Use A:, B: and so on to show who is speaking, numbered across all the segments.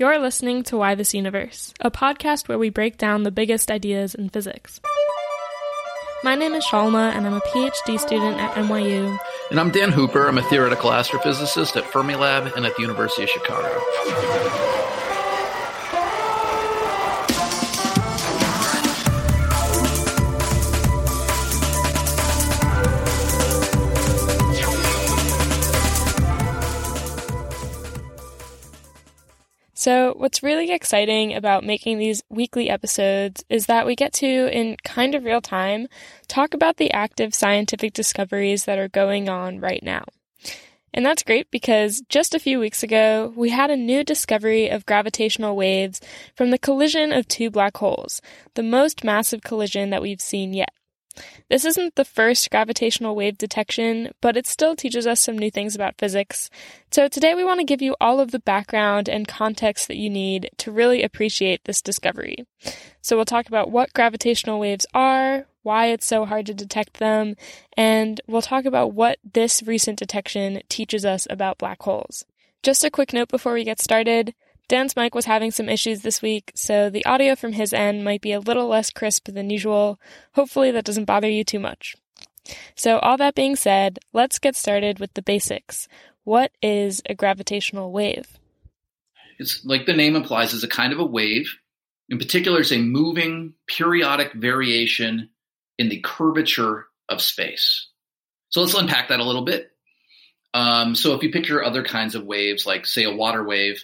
A: You're listening to Why This Universe, a podcast where we break down the biggest ideas in physics. My name is Shalma, and I'm a PhD student at NYU.
B: And I'm Dan Hooper. I'm a theoretical astrophysicist at Fermilab and at the University of Chicago.
A: So, what's really exciting about making these weekly episodes is that we get to, in kind of real time, talk about the active scientific discoveries that are going on right now. And that's great because just a few weeks ago, we had a new discovery of gravitational waves from the collision of two black holes, the most massive collision that we've seen yet. This isn't the first gravitational wave detection, but it still teaches us some new things about physics. So today we want to give you all of the background and context that you need to really appreciate this discovery. So we'll talk about what gravitational waves are, why it's so hard to detect them, and we'll talk about what this recent detection teaches us about black holes. Just a quick note before we get started. Dan's mic was having some issues this week, so the audio from his end might be a little less crisp than usual. Hopefully, that doesn't bother you too much. So, all that being said, let's get started with the basics. What is a gravitational wave?
B: It's like the name implies, is a kind of a wave. In particular, it's a moving periodic variation in the curvature of space. So let's unpack that a little bit. Um, so if you picture other kinds of waves, like say a water wave,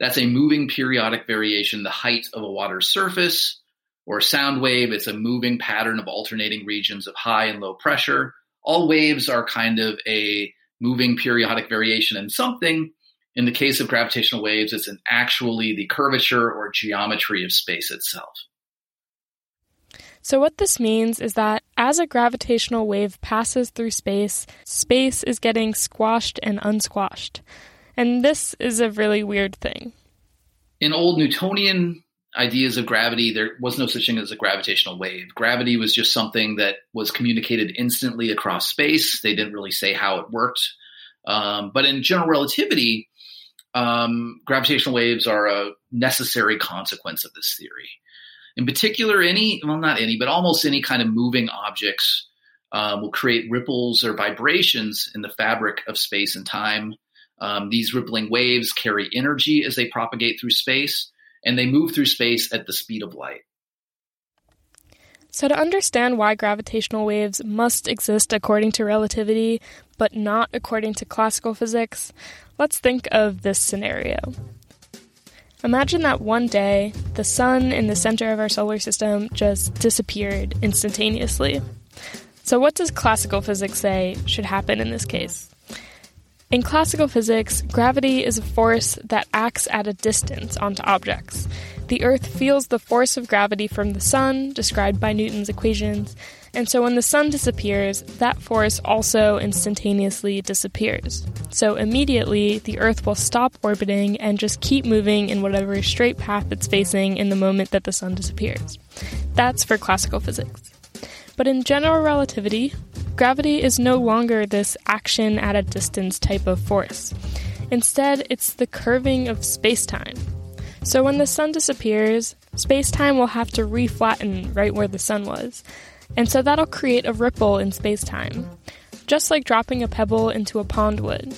B: that's a moving periodic variation, the height of a water surface, or a sound wave. It's a moving pattern of alternating regions of high and low pressure. All waves are kind of a moving periodic variation in something. In the case of gravitational waves, it's an actually the curvature or geometry of space itself.
A: So, what this means is that as a gravitational wave passes through space, space is getting squashed and unsquashed. And this is a really weird thing.
B: In old Newtonian ideas of gravity, there was no such thing as a gravitational wave. Gravity was just something that was communicated instantly across space. They didn't really say how it worked. Um, but in general relativity, um, gravitational waves are a necessary consequence of this theory. In particular, any, well, not any, but almost any kind of moving objects um, will create ripples or vibrations in the fabric of space and time. Um, these rippling waves carry energy as they propagate through space, and they move through space at the speed of light.
A: So, to understand why gravitational waves must exist according to relativity, but not according to classical physics, let's think of this scenario. Imagine that one day, the sun in the center of our solar system just disappeared instantaneously. So, what does classical physics say should happen in this case? In classical physics, gravity is a force that acts at a distance onto objects. The Earth feels the force of gravity from the Sun, described by Newton's equations, and so when the Sun disappears, that force also instantaneously disappears. So immediately, the Earth will stop orbiting and just keep moving in whatever straight path it's facing in the moment that the Sun disappears. That's for classical physics. But in general relativity, gravity is no longer this action at a distance type of force. Instead, it's the curving of spacetime. So when the sun disappears, spacetime will have to reflatten right where the sun was. And so that'll create a ripple in spacetime, just like dropping a pebble into a pond would.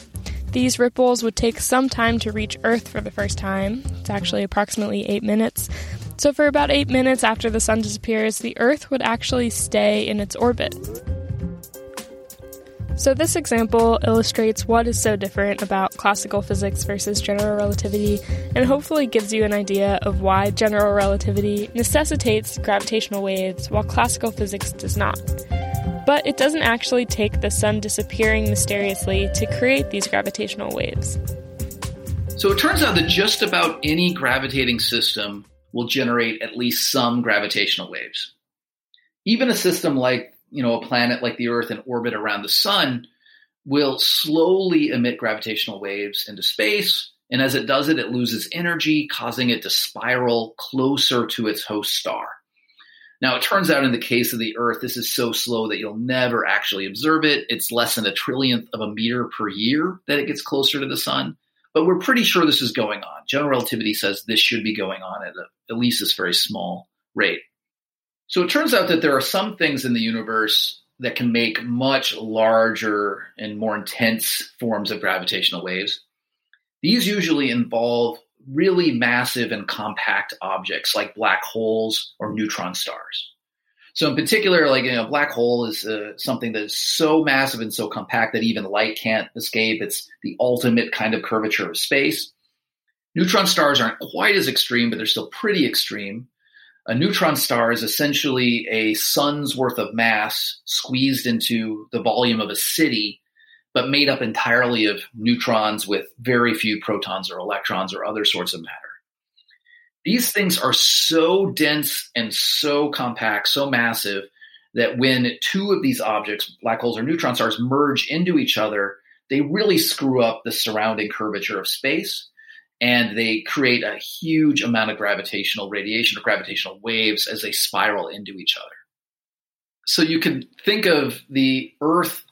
A: These ripples would take some time to reach Earth for the first time. It's actually approximately 8 minutes, so, for about eight minutes after the sun disappears, the Earth would actually stay in its orbit. So, this example illustrates what is so different about classical physics versus general relativity, and hopefully gives you an idea of why general relativity necessitates gravitational waves while classical physics does not. But it doesn't actually take the sun disappearing mysteriously to create these gravitational waves.
B: So, it turns out that just about any gravitating system will generate at least some gravitational waves. Even a system like, you know, a planet like the Earth in orbit around the sun will slowly emit gravitational waves into space. And as it does it, it loses energy, causing it to spiral closer to its host star. Now, it turns out in the case of the Earth, this is so slow that you'll never actually observe it. It's less than a trillionth of a meter per year that it gets closer to the sun. but we're pretty sure this is going on. General relativity says this should be going on at a, at least this very small rate. So it turns out that there are some things in the universe that can make much larger and more intense forms of gravitational waves. These usually involve really massive and compact objects like black holes or neutron stars. So, in particular, like you know, a black hole is uh, something that is so massive and so compact that even light can't escape. It's the ultimate kind of curvature of space. Neutron stars aren't quite as extreme, but they're still pretty extreme. A neutron star is essentially a sun's worth of mass squeezed into the volume of a city, but made up entirely of neutrons with very few protons or electrons or other sorts of matter. These things are so dense and so compact, so massive, that when two of these objects, black holes or neutron stars, merge into each other, they really screw up the surrounding curvature of space and they create a huge amount of gravitational radiation or gravitational waves as they spiral into each other. So you can think of the Earth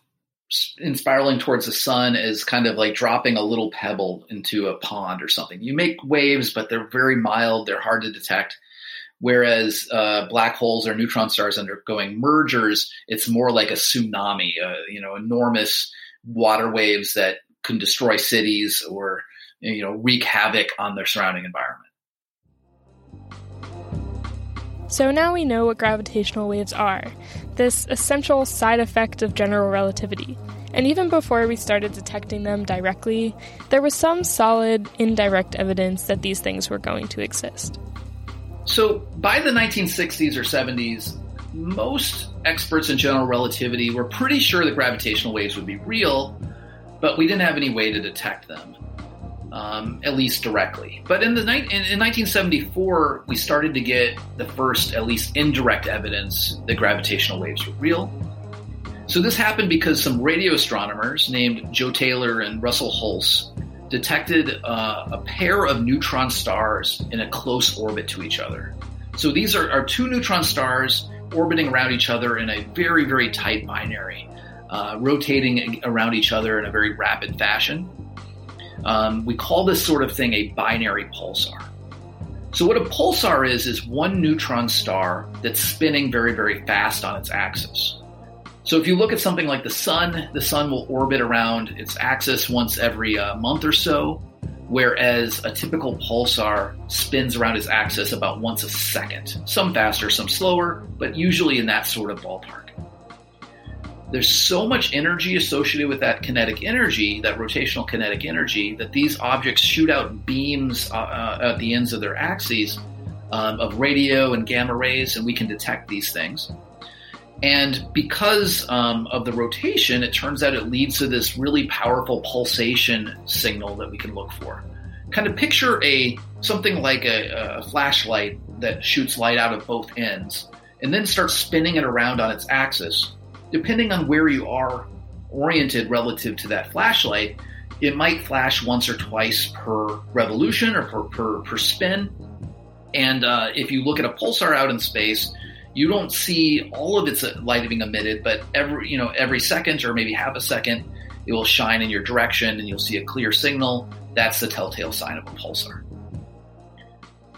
B: in spiraling towards the sun as kind of like dropping a little pebble into a pond or something. You make waves, but they're very mild, they're hard to detect. Whereas uh, black holes or neutron stars undergoing mergers, it's more like a tsunami, uh, you know, enormous water waves that can destroy cities or you know wreak havoc on their surrounding environment.
A: So now we know what gravitational waves are, this essential side effect of general relativity. And even before we started detecting them directly, there was some solid indirect evidence that these things were going to exist.
B: So by the 1960s or 70s, most experts in general relativity were pretty sure that gravitational waves would be real, but we didn't have any way to detect them um, at least directly. But in the in, in 1974, we started to get the first, at least indirect evidence that gravitational waves were real. So this happened because some radio astronomers named Joe Taylor and Russell Hulse detected uh, a pair of neutron stars in a close orbit to each other. So these are, are two neutron stars orbiting around each other in a very, very tight binary, uh, rotating around each other in a very rapid fashion. Um, we call this sort of thing a binary pulsar. So, what a pulsar is, is one neutron star that's spinning very, very fast on its axis. So, if you look at something like the sun, the sun will orbit around its axis once every uh, month or so, whereas a typical pulsar spins around its axis about once a second. Some faster, some slower, but usually in that sort of ballpark there's so much energy associated with that kinetic energy, that rotational kinetic energy, that these objects shoot out beams uh, uh, at the ends of their axes um, of radio and gamma rays, and we can detect these things. And because um, of the rotation, it turns out it leads to this really powerful pulsation signal that we can look for. Kind of picture a something like a, a flashlight that shoots light out of both ends, and then starts spinning it around on its axis depending on where you are oriented relative to that flashlight, it might flash once or twice per revolution or per, per, per spin. And uh, if you look at a pulsar out in space, you don't see all of its light being emitted, but every you know every second or maybe half a second, it will shine in your direction, and you'll see a clear signal. That's the telltale sign of a pulsar.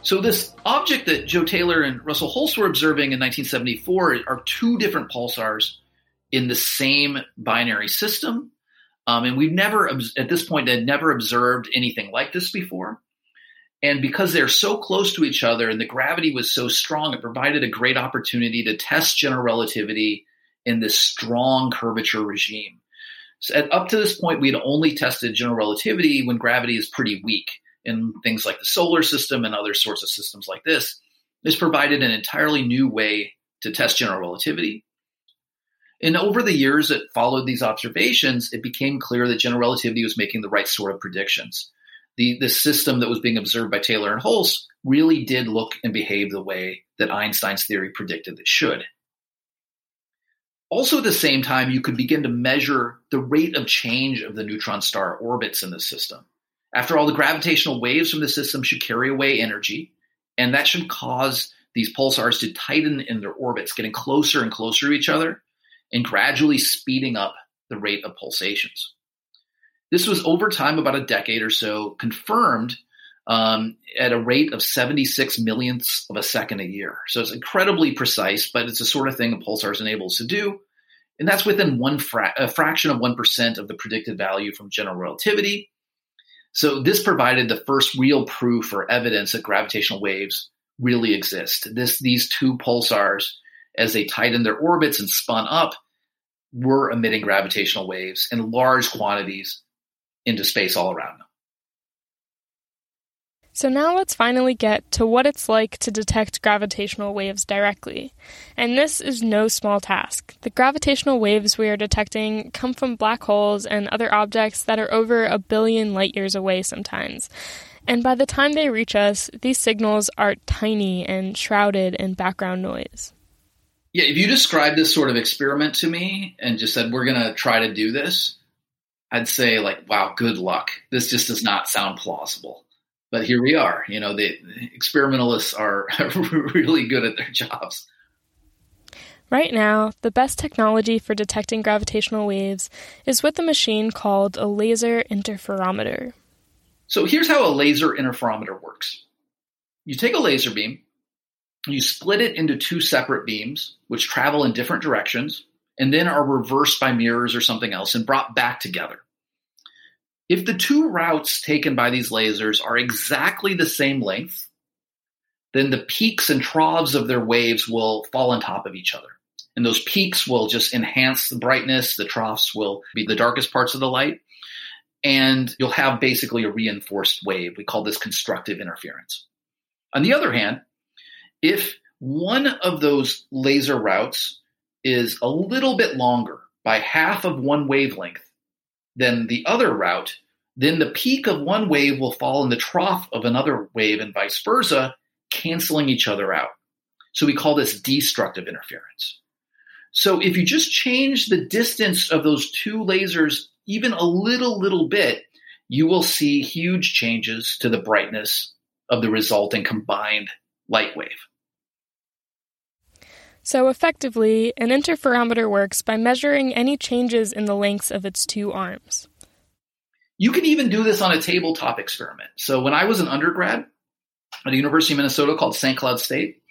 B: So this object that Joe Taylor and Russell Hulse were observing in 1974 are two different pulsars in the same binary system. Um, and we've never, at this point, had never observed anything like this before. And because they're so close to each other and the gravity was so strong, it provided a great opportunity to test general relativity in this strong curvature regime. So at, up to this point, we had only tested general relativity when gravity is pretty weak in things like the solar system and other sorts of systems like this. This provided an entirely new way to test general relativity. And over the years that followed these observations, it became clear that general relativity was making the right sort of predictions. The, the system that was being observed by Taylor and Hulse really did look and behave the way that Einstein's theory predicted it should. Also, at the same time, you could begin to measure the rate of change of the neutron star orbits in the system. After all, the gravitational waves from the system should carry away energy, and that should cause these pulsars to tighten in their orbits, getting closer and closer to each other and gradually speeding up the rate of pulsations. This was over time, about a decade or so, confirmed um, at a rate of 76 millionths of a second a year. So it's incredibly precise, but it's the sort of thing a pulsar is enabled to do. And that's within one fra- a fraction of 1% of the predicted value from general relativity. So this provided the first real proof or evidence that gravitational waves really exist. This, these two pulsars, as they tightened their orbits and spun up, were emitting gravitational waves in large quantities into space all around them.
A: So now let's finally get to what it's like to detect gravitational waves directly. And this is no small task. The gravitational waves we are detecting come from black holes and other objects that are over a billion light years away sometimes. And by the time they reach us, these signals are tiny and shrouded in background noise.
B: Yeah, if you described this sort of experiment to me and just said, we're going to try to do this, I'd say, like, wow, good luck. This just does not sound plausible but here we are. You know, the experimentalists are really good at their jobs.
A: Right now, the best technology for detecting gravitational waves is with a machine called a laser interferometer.
B: So here's how a laser interferometer works. You take a laser beam, you split it into two separate beams, which travel in different directions, and then are reversed by mirrors or something else and brought back together. If the two routes taken by these lasers are exactly the same length, then the peaks and troughs of their waves will fall on top of each other. And those peaks will just enhance the brightness. The troughs will be the darkest parts of the light. And you'll have basically a reinforced wave. We call this constructive interference. On the other hand, if one of those laser routes is a little bit longer by half of one wavelength than the other route, then the peak of one wave will fall in the trough of another wave and vice versa, canceling each other out. So we call this destructive interference. So if you just change the distance of those two lasers even a little, little bit, you will see huge changes to the brightness of the resulting combined light wave.
A: So effectively, an interferometer works by measuring any changes in the lengths of its two arms.
B: You can even do this on a tabletop experiment. So when I was an undergrad at the University of Minnesota called St. Cloud State,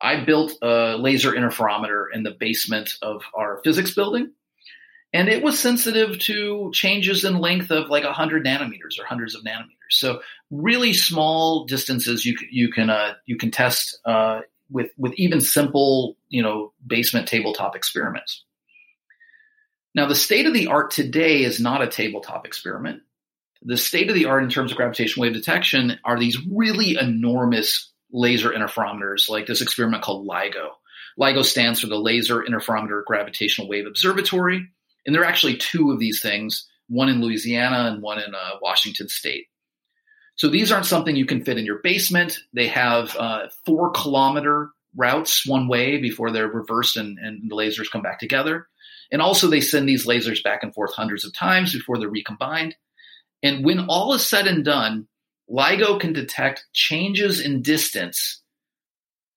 B: I built a laser interferometer in the basement of our physics building. And it was sensitive to changes in length of like 100 nanometers or hundreds of nanometers. So really small distances you, you can uh, you can test uh, with with even simple you know basement tabletop experiments. Now the state of the art today is not a tabletop experiment the state of the art in terms of gravitational wave detection are these really enormous laser interferometers, like this experiment called LIGO. LIGO stands for the Laser Interferometer Gravitational Wave Observatory. And there are actually two of these things, one in Louisiana and one in uh, Washington State. So these aren't something you can fit in your basement. They have uh, four kilometer routes one way before they're reversed and, and the lasers come back together. And also, they send these lasers back and forth hundreds of times before they're recombined. And when all is said and done, LIGO can detect changes in distance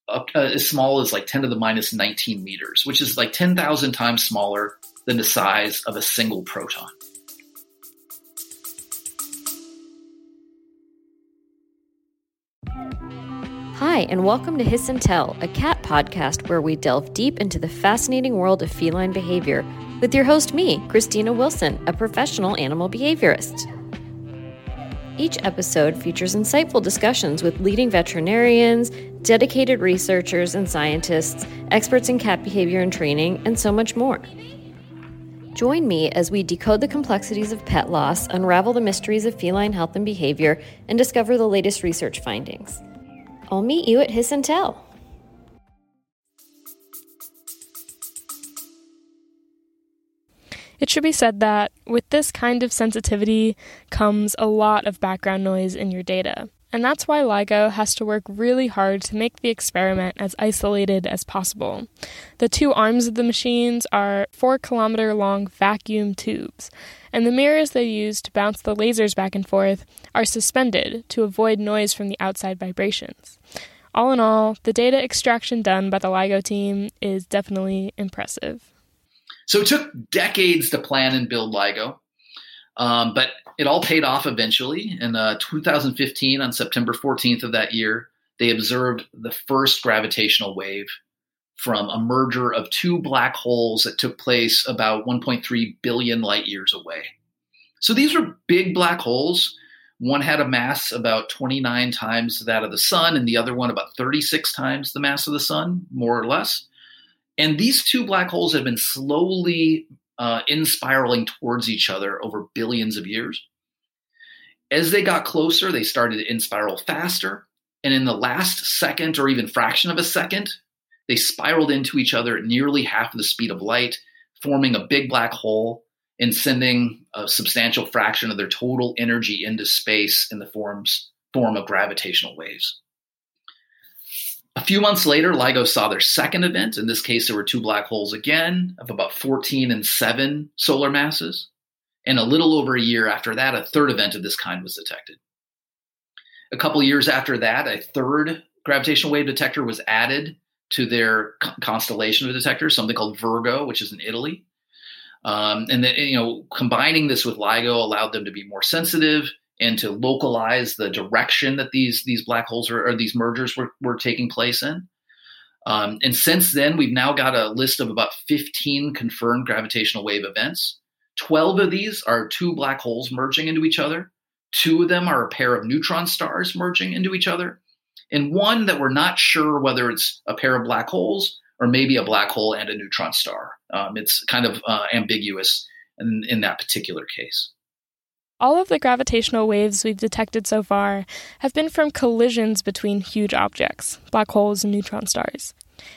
B: up, uh, as small as like 10 to the minus 19 meters, which is like 10,000 times smaller than the size of a single proton.
C: Hi, and welcome to Hiss and Tell, a cat podcast where we delve deep into the fascinating world of feline behavior with your host, me, Christina Wilson, a professional animal behaviorist. Each episode features insightful discussions with leading veterinarians, dedicated researchers and scientists, experts in cat behavior and training, and so much more. Join me as we decode the complexities of pet loss, unravel the mysteries of feline health and behavior, and discover the latest research findings. I'll meet you at Hiss and Tell.
A: It should be said that with this kind of sensitivity comes a lot of background noise in your data. And that's why LIGO has to work really hard to make the experiment as isolated as possible. The two arms of the machines are 4 kilometer long vacuum tubes, and the mirrors they use to bounce the lasers back and forth are suspended to avoid noise from the outside vibrations. All in all, the data extraction done by the LIGO team is definitely impressive.
B: So it took decades to plan and build LIGO. Um, but it all paid off eventually. In uh, 2015, on September 14th of that year, they observed the first gravitational wave from a merger of two black holes that took place about 1.3 billion light years away. So these were big black holes. One had a mass about 29 times that of the sun, and the other one about 36 times the mass of the sun, more or less. And these two black holes had been slowly uh, in spiraling towards each other over billions of years. As they got closer, they started to in spiral faster. And in the last second or even fraction of a second, they spiraled into each other at nearly half the speed of light, forming a big black hole and sending a substantial fraction of their total energy into space in the forms, form of gravitational waves. A few months later, LIGO saw their second event. In this case, there were two black holes again of about 14 and 7 solar masses. And a little over a year after that, a third event of this kind was detected. A couple years after that, a third gravitational wave detector was added to their constellation of detectors, something called Virgo, which is in Italy. Um, and then, you know, combining this with LIGO allowed them to be more sensitive and to localize the direction that these these black holes or, or these mergers were, were taking place in. Um, and since then, we've now got a list of about 15 confirmed gravitational wave events. 12 of these are two black holes merging into each other. Two of them are a pair of neutron stars merging into each other. And one that we're not sure whether it's a pair of black holes or maybe a black hole and a neutron star. Um, it's kind of uh, ambiguous in, in that particular case.
A: All of the gravitational waves we've detected so far have been from collisions between huge objects, black holes and neutron stars.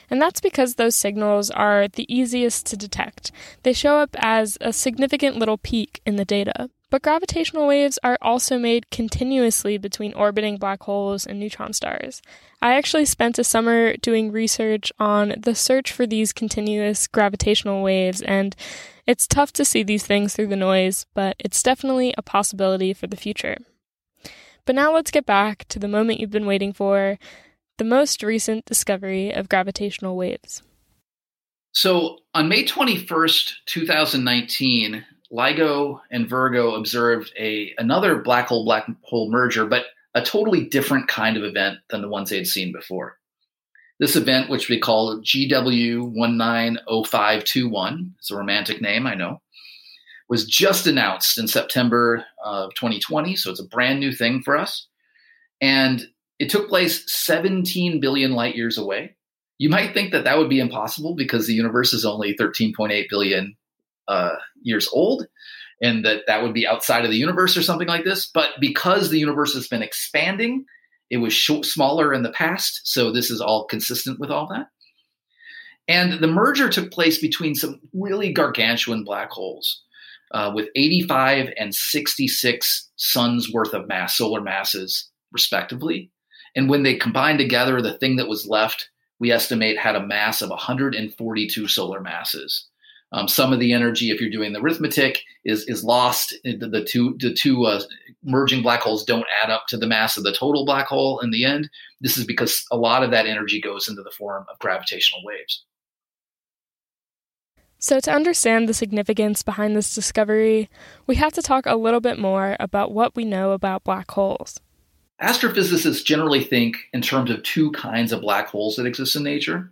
A: And that's because those signals are the easiest to detect. They show up as a significant little peak in the data. But gravitational waves are also made continuously between orbiting black holes and neutron stars. I actually spent a summer doing research on the search for these continuous gravitational waves, and it's tough to see these things through the noise, but it's definitely a possibility for the future. But now let's get back to the moment you've been waiting for the most recent discovery of gravitational waves.
B: So on May 21st, 2019, LIGO and Virgo observed a another black hole black hole merger, but a totally different kind of event than the ones they had seen before. This event, which we call GW190521, it's a romantic name, I know, was just announced in September of 2020, so it's a brand new thing for us. And it took place 17 billion light years away. You might think that that would be impossible because the universe is only 13.8 billion uh, years old and that that would be outside of the universe or something like this. But because the universe has been expanding, it was smaller in the past. So this is all consistent with all that. And the merger took place between some really gargantuan black holes uh, with 85 and 66 suns worth of mass, solar masses, respectively. And when they combined together, the thing that was left, we estimate had a mass of 142 solar masses. Um, some of the energy, if you're doing the arithmetic, is is lost. The, the two the two uh, merging black holes don't add up to the mass of the total black hole in the end. This is because a lot of that energy goes into the form of gravitational waves.
A: So, to understand the significance behind this discovery, we have to talk a little bit more about what we know about black holes.
B: Astrophysicists generally think in terms of two kinds of black holes that exist in nature.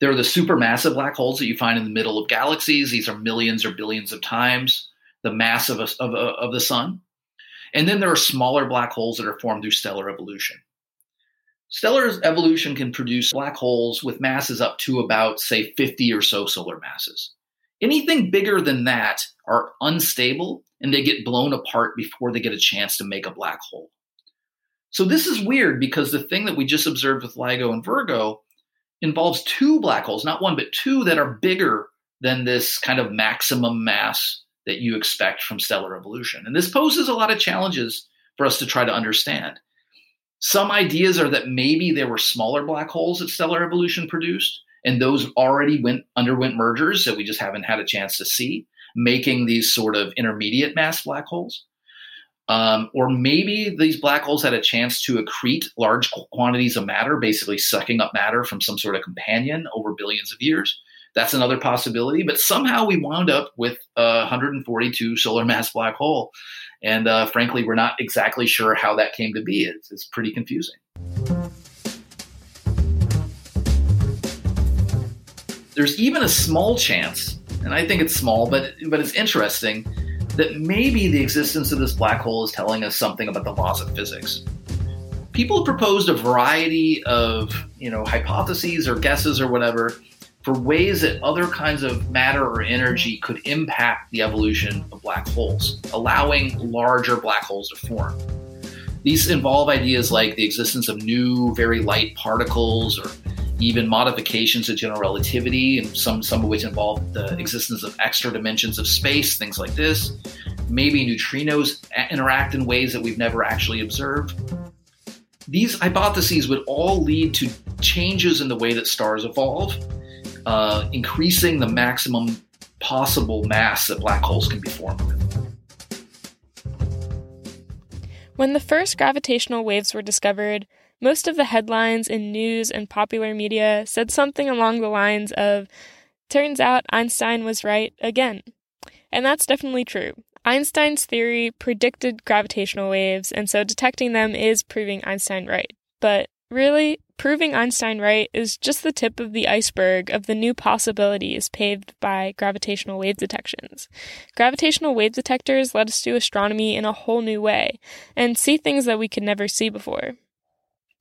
B: There are the supermassive black holes that you find in the middle of galaxies. These are millions or billions of times the mass of, a, of, a, of the sun. And then there are smaller black holes that are formed through stellar evolution. Stellar evolution can produce black holes with masses up to about, say, 50 or so solar masses. Anything bigger than that are unstable and they get blown apart before they get a chance to make a black hole. So this is weird because the thing that we just observed with LIGO and Virgo involves two black holes, not one, but two that are bigger than this kind of maximum mass that you expect from stellar evolution. And this poses a lot of challenges for us to try to understand. Some ideas are that maybe there were smaller black holes that stellar evolution produced, and those already went underwent mergers that we just haven't had a chance to see, making these sort of intermediate mass black holes. Um, or maybe these black holes had a chance to accrete large quantities of matter, basically sucking up matter from some sort of companion over billions of years. That's another possibility. But somehow we wound up with a 142 solar mass black hole. And uh, frankly, we're not exactly sure how that came to be. It's, it's pretty confusing. There's even a small chance, and I think it's small, but but it's interesting that maybe the existence of this black hole is telling us something about the laws of physics. People have proposed a variety of, you know, hypotheses or guesses or whatever for ways that other kinds of matter or energy could impact the evolution of black holes, allowing larger black holes to form. These involve ideas like the existence of new, very light particles or even modifications of general relativity, and some, some of which involve the existence of extra dimensions of space, things like this. Maybe neutrinos interact in ways that we've never actually observed. These hypotheses would all lead to changes in the way that stars evolve, uh, increasing the maximum possible mass that black holes can be formed with.
A: When the first gravitational waves were discovered, most of the headlines in news and popular media said something along the lines of, Turns out Einstein was right again. And that's definitely true. Einstein's theory predicted gravitational waves, and so detecting them is proving Einstein right. But really, proving Einstein right is just the tip of the iceberg of the new possibilities paved by gravitational wave detections. Gravitational wave detectors let us do astronomy in a whole new way and see things that we could never see before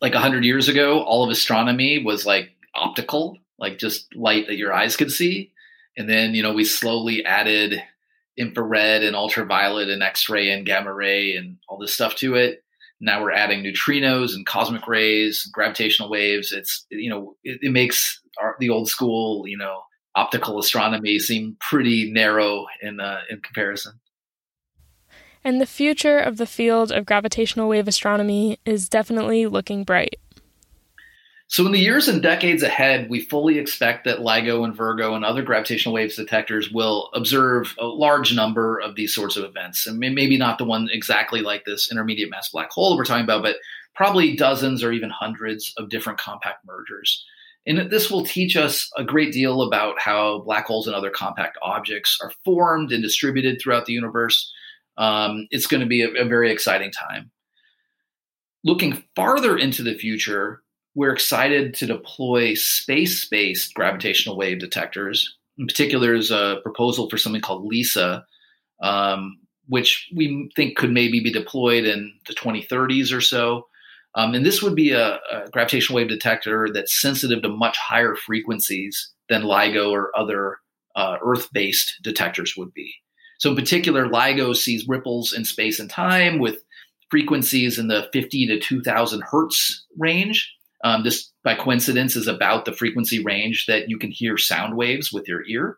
B: like 100 years ago, all of astronomy was like optical, like just light that your eyes could see. And then, you know, we slowly added infrared and ultraviolet and X-ray and gamma ray and all this stuff to it. Now we're adding neutrinos and cosmic rays, gravitational waves. It's you know it, it makes our, the old school you know optical astronomy seem pretty narrow in uh, in comparison
A: and the future of the field of gravitational wave astronomy is definitely looking bright.
B: So, in the years and decades ahead, we fully expect that LIGO and Virgo and other gravitational waves detectors will observe a large number of these sorts of events. And maybe not the one exactly like this intermediate mass black hole we're talking about, but probably dozens or even hundreds of different compact mergers. And this will teach us a great deal about how black holes and other compact objects are formed and distributed throughout the universe um, it's going to be a, a very exciting time. Looking farther into the future, we're excited to deploy space based gravitational wave detectors. In particular, there's a proposal for something called LISA, um, which we think could maybe be deployed in the 2030s or so. Um, and this would be a, a, gravitational wave detector that's sensitive to much higher frequencies than LIGO or other uh, Earth based detectors would be. So, in particular, LIGO sees ripples in space and time with frequencies in the 50 to 2000 hertz range. Um, this, by coincidence, is about the frequency range that you can hear sound waves with your ear.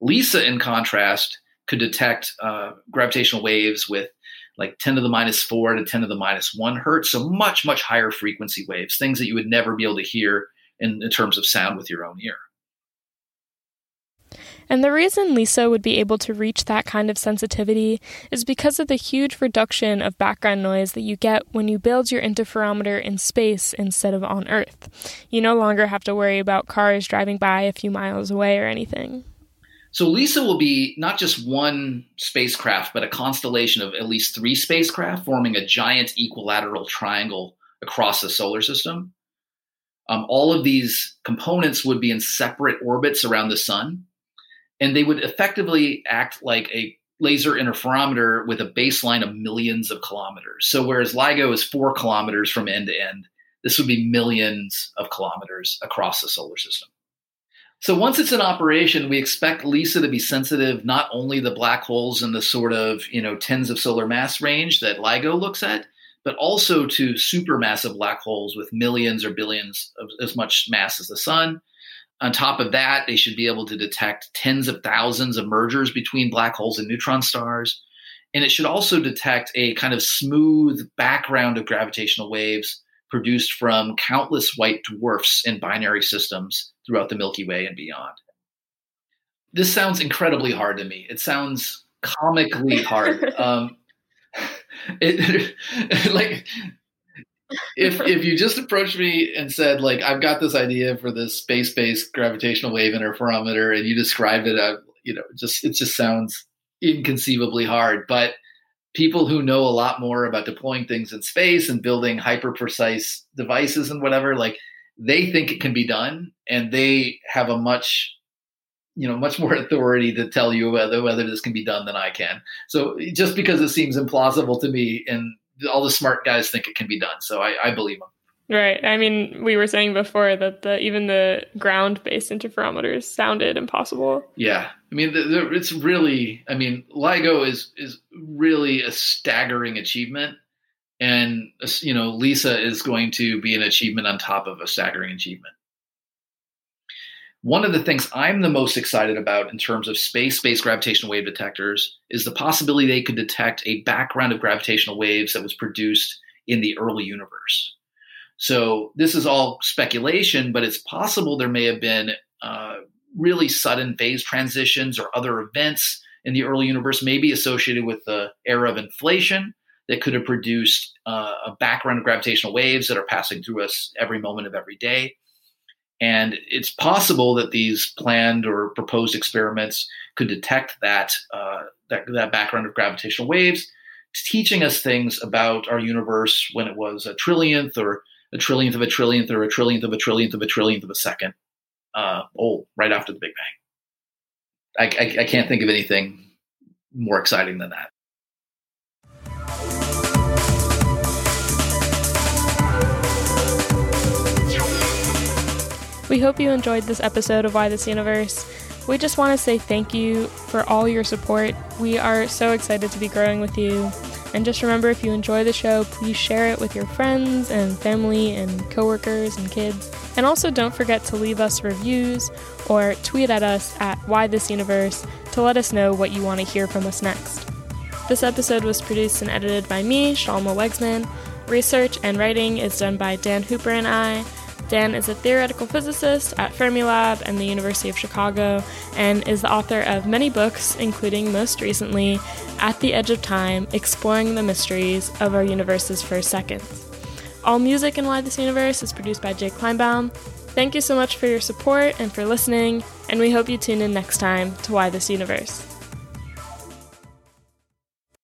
B: LISA, in contrast, could detect uh, gravitational waves with like 10 to the minus 4 to 10 to the minus 1 hertz. So, much, much higher frequency waves, things that you would never be able to hear in, in terms of sound with your own ear.
A: And the reason LISA would be able to reach that kind of sensitivity is because of the huge reduction of background noise that you get when you build your interferometer in space instead of on Earth. You no longer have to worry about cars driving by a few miles away or anything.
B: So LISA will be not just one spacecraft, but a constellation of at least three spacecraft forming a giant equilateral triangle across the solar system. Um, all of these components would be in separate orbits around the sun and they would effectively act like a laser interferometer with a baseline of millions of kilometers. So whereas LIGO is four kilometers from end to end, this would be millions of kilometers across the solar system. So once it's in operation, we expect LISA to be sensitive not only the black holes in the sort of you know tens of solar mass range that LIGO looks at, but also to supermassive black holes with millions or billions of as much mass as the sun, on top of that, they should be able to detect tens of thousands of mergers between black holes and neutron stars. And it should also detect a kind of smooth background of gravitational waves produced from countless white dwarfs in binary systems throughout the Milky Way and beyond. This sounds incredibly hard to me. It sounds comically hard. Um, it, like if if you just approached me and said like I've got this idea for this space-based gravitational wave interferometer, and you described it, uh, you know, just it just sounds inconceivably hard. But people who know a lot more about deploying things in space and building hyper precise devices and whatever, like they think it can be done, and they have a much you know much more authority to tell you whether whether this can be done than I can. So just because it seems implausible to me, and all the smart guys think it can be done, so I, I believe them.
A: Right. I mean, we were saying before that the even the ground-based interferometers sounded impossible.
B: Yeah. I mean, the, the, it's really. I mean, LIGO is is really a staggering achievement, and you know, LISA is going to be an achievement on top of a staggering achievement. One of the things I'm the most excited about in terms of space-based gravitational wave detectors is the possibility they could detect a background of gravitational waves that was produced in the early universe. So this is all speculation, but it's possible there may have been uh, really sudden phase transitions or other events in the early universe, maybe associated with the era of inflation, that could have produced uh, a background of gravitational waves that are passing through us every moment of every day. And it's possible that these planned or proposed experiments could detect that, uh, that, that background of gravitational waves, teaching us things about our universe when it was a trillionth or a trillionth of a trillionth or a trillionth of a trillionth of a trillionth of a second uh, old, right after the Big Bang. I, I, I can't think of anything more exciting than that.
A: We hope you enjoyed this episode of Why This Universe. We just want to say thank you for all your support. We are so excited to be growing with you. And just remember if you enjoy the show, please share it with your friends and family and coworkers and kids. And also don't forget to leave us reviews or tweet at us at Why This Universe to let us know what you want to hear from us next. This episode was produced and edited by me, Shalma Wegsman. Research and writing is done by Dan Hooper and I. Dan is a theoretical physicist at Fermilab and the University of Chicago and is the author of many books, including most recently At the Edge of Time Exploring the Mysteries of Our Universe's First Seconds. All music in Why This Universe is produced by Jake Kleinbaum. Thank you so much for your support and for listening, and we hope you tune in next time to Why This Universe.